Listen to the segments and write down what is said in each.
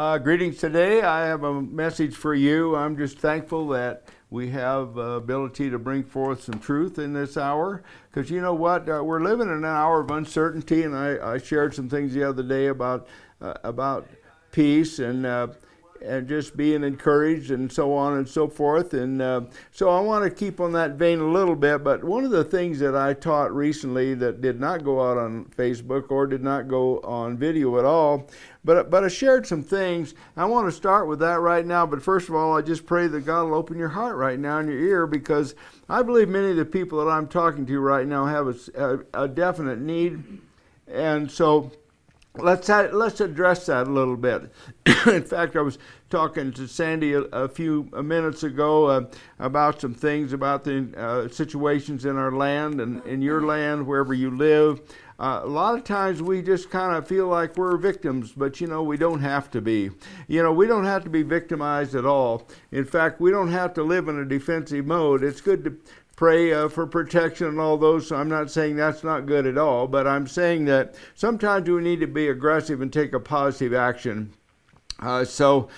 Uh, greetings today. I have a message for you. I'm just thankful that we have uh, ability to bring forth some truth in this hour because you know what uh, we're living in an hour of uncertainty and I, I shared some things the other day about uh, about peace and uh, and just being encouraged and so on and so forth. And uh, so I want to keep on that vein a little bit. But one of the things that I taught recently that did not go out on Facebook or did not go on video at all, but but I shared some things. I want to start with that right now. But first of all, I just pray that God will open your heart right now and your ear because I believe many of the people that I'm talking to right now have a, a, a definite need, and so let's let's address that a little bit. in fact, I was talking to Sandy a, a few minutes ago uh, about some things about the uh, situations in our land and in your land, wherever you live. Uh, a lot of times we just kind of feel like we're victims, but you know, we don't have to be. You know, we don't have to be victimized at all. In fact, we don't have to live in a defensive mode. It's good to pray uh, for protection and all those. So I'm not saying that's not good at all, but I'm saying that sometimes we need to be aggressive and take a positive action. Uh, so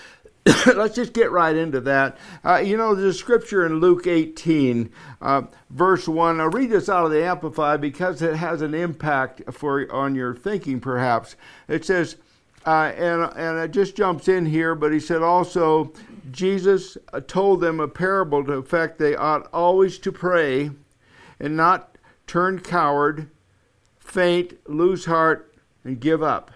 let's just get right into that. Uh, you know, a scripture in Luke 18, uh, verse 1. I'll read this out of the Amplified because it has an impact for on your thinking, perhaps. It says, uh, and, and it just jumps in here, but he said also, Jesus uh, told them a parable to effect they ought always to pray and not turn coward, faint, lose heart, and give up.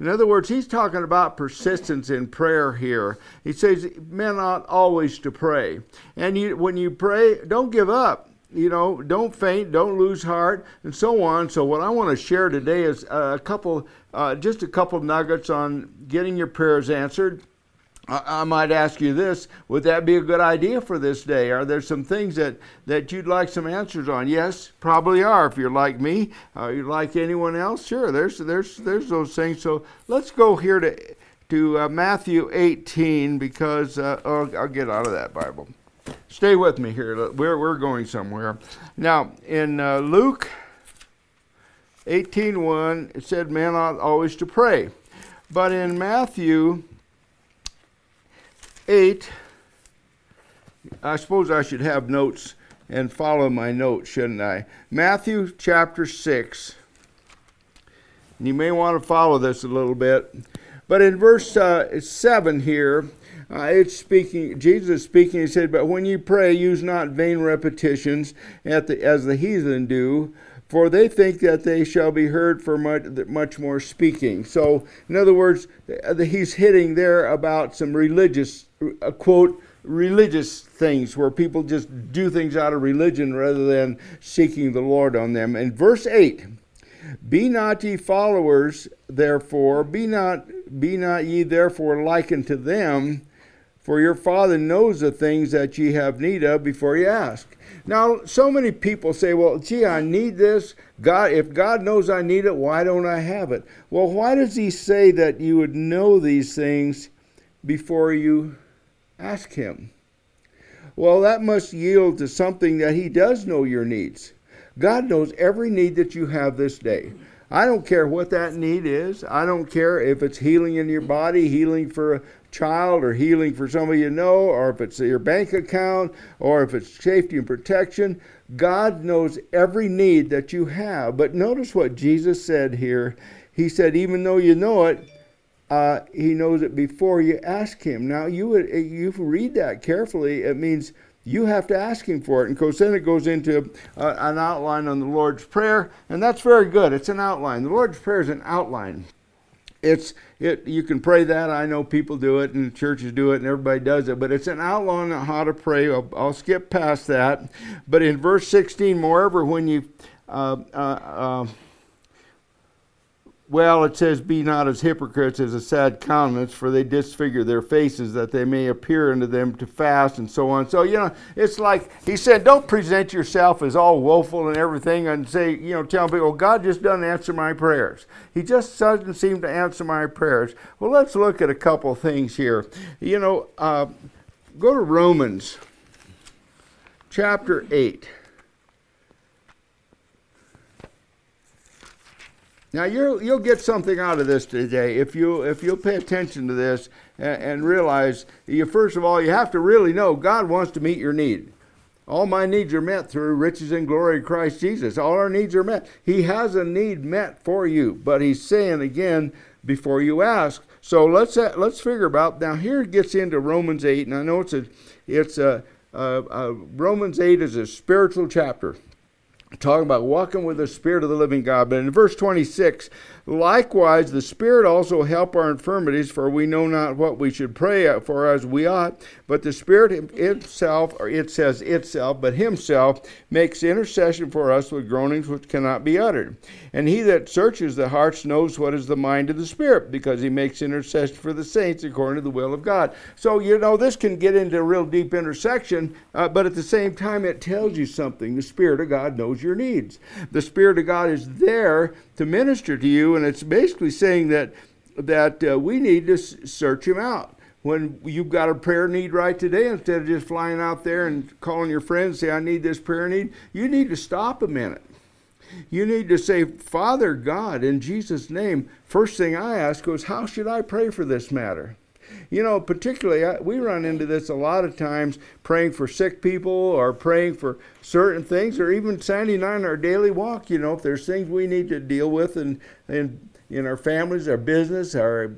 In other words, he's talking about persistence in prayer here. He says men ought always to pray. And you, when you pray, don't give up. You know, don't faint, don't lose heart, and so on. So, what I want to share today is a couple, uh, just a couple nuggets on getting your prayers answered I might ask you this would that be a good idea for this day? Are there some things that, that you'd like some answers on? Yes, probably are. If you're like me, uh, you like anyone else, sure, there's, there's, there's those things. So let's go here to, to uh, Matthew 18 because uh, oh, I'll get out of that Bible. Stay with me here. We're, we're going somewhere. Now, in uh, Luke 18.1, it said, men ought always to pray. But in Matthew 8, I suppose I should have notes and follow my notes, shouldn't I? Matthew chapter 6. You may want to follow this a little bit. But in verse uh, 7 here, uh, it's speaking, Jesus is speaking, he said, But when you pray, use not vain repetitions the, as the heathen do, for they think that they shall be heard for much, much more speaking. So, in other words, he's hitting there about some religious, quote, religious things where people just do things out of religion rather than seeking the Lord on them. And verse 8, be not ye followers, therefore, be not, be not ye therefore likened to them, for your Father knows the things that ye have need of before ye ask. Now, so many people say, well, gee, I need this. God, if God knows I need it, why don't I have it? Well, why does He say that you would know these things before you ask Him? Well, that must yield to something that He does know your needs. God knows every need that you have this day. I don't care what that need is. I don't care if it's healing in your body, healing for a child or healing for somebody you know, or if it's your bank account, or if it's safety and protection. God knows every need that you have. But notice what Jesus said here. He said, even though you know it, uh, He knows it before you ask Him. Now, you would, you read that carefully. It means you have to ask Him for it. And of course, then it goes into uh, an outline on the Lord's Prayer, and that's very good. It's an outline. The Lord's Prayer is an outline it's it you can pray that i know people do it and churches do it and everybody does it but it's an outline on how to pray i'll, I'll skip past that but in verse 16 moreover when you uh, uh, uh, well, it says, Be not as hypocrites as a sad countenance, for they disfigure their faces, that they may appear unto them to fast, and so on. So, you know, it's like he said, Don't present yourself as all woeful and everything and say, you know, tell people, God just doesn't answer my prayers. He just doesn't seem to answer my prayers. Well, let's look at a couple things here. You know, uh, go to Romans chapter 8. Now you'll you'll get something out of this today if you if you'll pay attention to this and, and realize you first of all you have to really know God wants to meet your need. All my needs are met through riches and glory of Christ Jesus. All our needs are met. He has a need met for you, but he's saying again before you ask. So let's uh, let's figure about now. Here it gets into Romans eight, and I know it's a it's a, a, a Romans eight is a spiritual chapter talking about walking with the Spirit of the living God. But in verse 26, likewise, the Spirit also help our infirmities, for we know not what we should pray for as we ought. But the Spirit itself, or it says itself, but Himself, makes intercession for us with groanings which cannot be uttered. And He that searches the hearts knows what is the mind of the Spirit, because He makes intercession for the saints according to the will of God. So, you know, this can get into a real deep intercession, uh, but at the same time, it tells you something. The Spirit of God knows your needs. The Spirit of God is there to minister to you, and it's basically saying that that uh, we need to search Him out. When you've got a prayer need right today, instead of just flying out there and calling your friends, say, I need this prayer need, you need to stop a minute. You need to say, Father God, in Jesus' name, first thing I ask was, How should I pray for this matter? You know, particularly, I, we run into this a lot of times praying for sick people or praying for certain things or even standing on our daily walk. You know, if there's things we need to deal with in, in, in our families, our business, our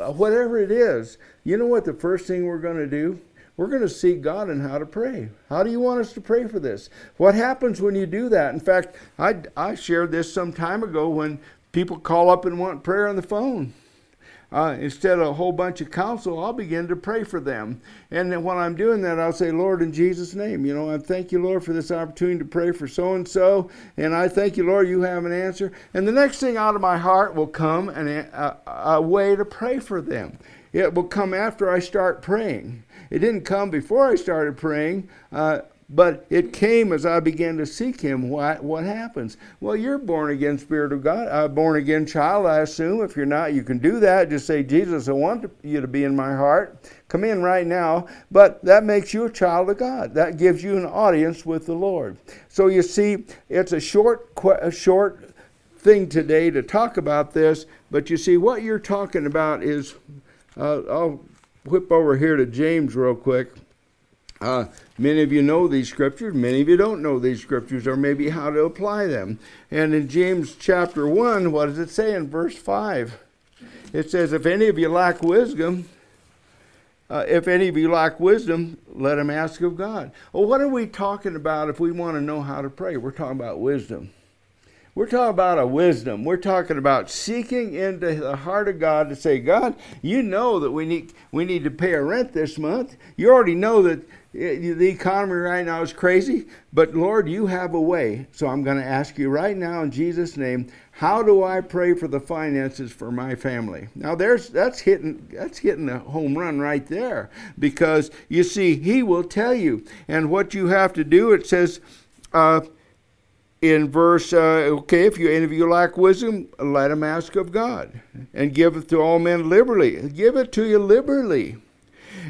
uh, whatever it is, you know what the first thing we're going to do? We're going to seek God and how to pray. How do you want us to pray for this? What happens when you do that? In fact, I, I shared this some time ago when people call up and want prayer on the phone uh, instead of a whole bunch of counsel, I'll begin to pray for them. And then when I'm doing that, I'll say, Lord, in Jesus' name, you know, I thank you, Lord, for this opportunity to pray for so and so. And I thank you, Lord, you have an answer. And the next thing out of my heart will come an, a, a way to pray for them. It will come after I start praying. It didn't come before I started praying. Uh, but it came as I began to seek Him. What, what happens? Well, you're born again, Spirit of God, a born again child, I assume. If you're not, you can do that. Just say, Jesus, I want you to be in my heart. Come in right now. But that makes you a child of God. That gives you an audience with the Lord. So you see, it's a short, a short thing today to talk about this. But you see, what you're talking about is, uh, I'll whip over here to James real quick. Uh, many of you know these scriptures, many of you don't know these scriptures, or maybe how to apply them. And in James chapter 1, what does it say in verse 5? It says, If any of you lack wisdom, uh, if any of you lack wisdom, let him ask of God. Well, what are we talking about if we want to know how to pray? We're talking about wisdom. We're talking about a wisdom. We're talking about seeking into the heart of God to say, God, you know that we need we need to pay a rent this month. You already know that the economy right now is crazy, but Lord, you have a way. So I'm going to ask you right now in Jesus' name, how do I pray for the finances for my family? Now there's that's hitting that's hitting a home run right there because you see he will tell you, and what you have to do. It says. Uh, in verse, uh, okay, if you any of you lack wisdom, let him ask of God, and give it to all men liberally. Give it to you liberally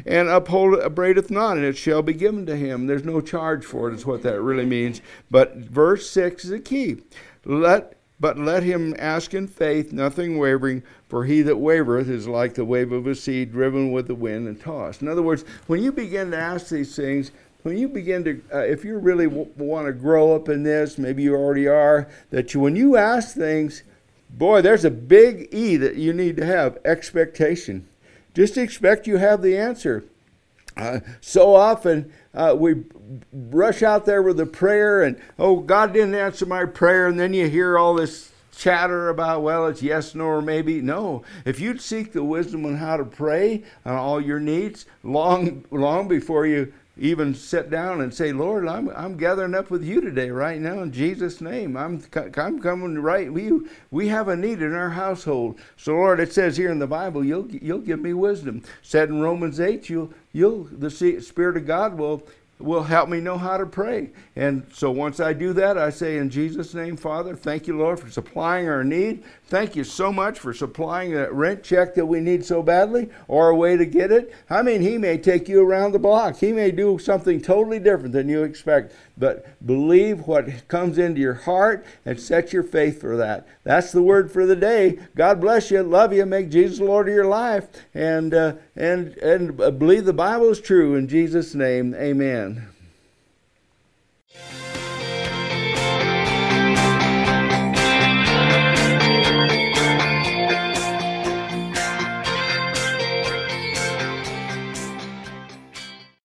and uphold upbraideth not, and it shall be given to him. There's no charge for it, is what that really means. But verse 6 is the key. Let but let him ask in faith, nothing wavering, for he that wavereth is like the wave of a sea driven with the wind and tossed. In other words, when you begin to ask these things, when you begin to, uh, if you really w- want to grow up in this, maybe you already are, that you, when you ask things, boy, there's a big E that you need to have expectation. Just expect you have the answer. Uh, so often uh, we rush out there with a prayer and, oh, God didn't answer my prayer, and then you hear all this chatter about, well, it's yes, no, or maybe. No. If you'd seek the wisdom on how to pray on all your needs long, long before you even sit down and say, Lord, I'm, I'm gathering up with you today, right now, in Jesus' name. I'm, I'm coming right. We, we have a need in our household. So, Lord, it says here in the Bible, you'll, you'll give me wisdom. Said in Romans 8, you'll, you'll, the Spirit of God will will help me know how to pray. And so once I do that, I say, In Jesus' name, Father, thank you, Lord, for supplying our need. Thank you so much for supplying that rent check that we need so badly or a way to get it. I mean, He may take you around the block, He may do something totally different than you expect. But believe what comes into your heart and set your faith for that. That's the word for the day. God bless you. Love you. Make Jesus Lord of your life. And, uh, and, and believe the Bible is true. In Jesus' name, amen.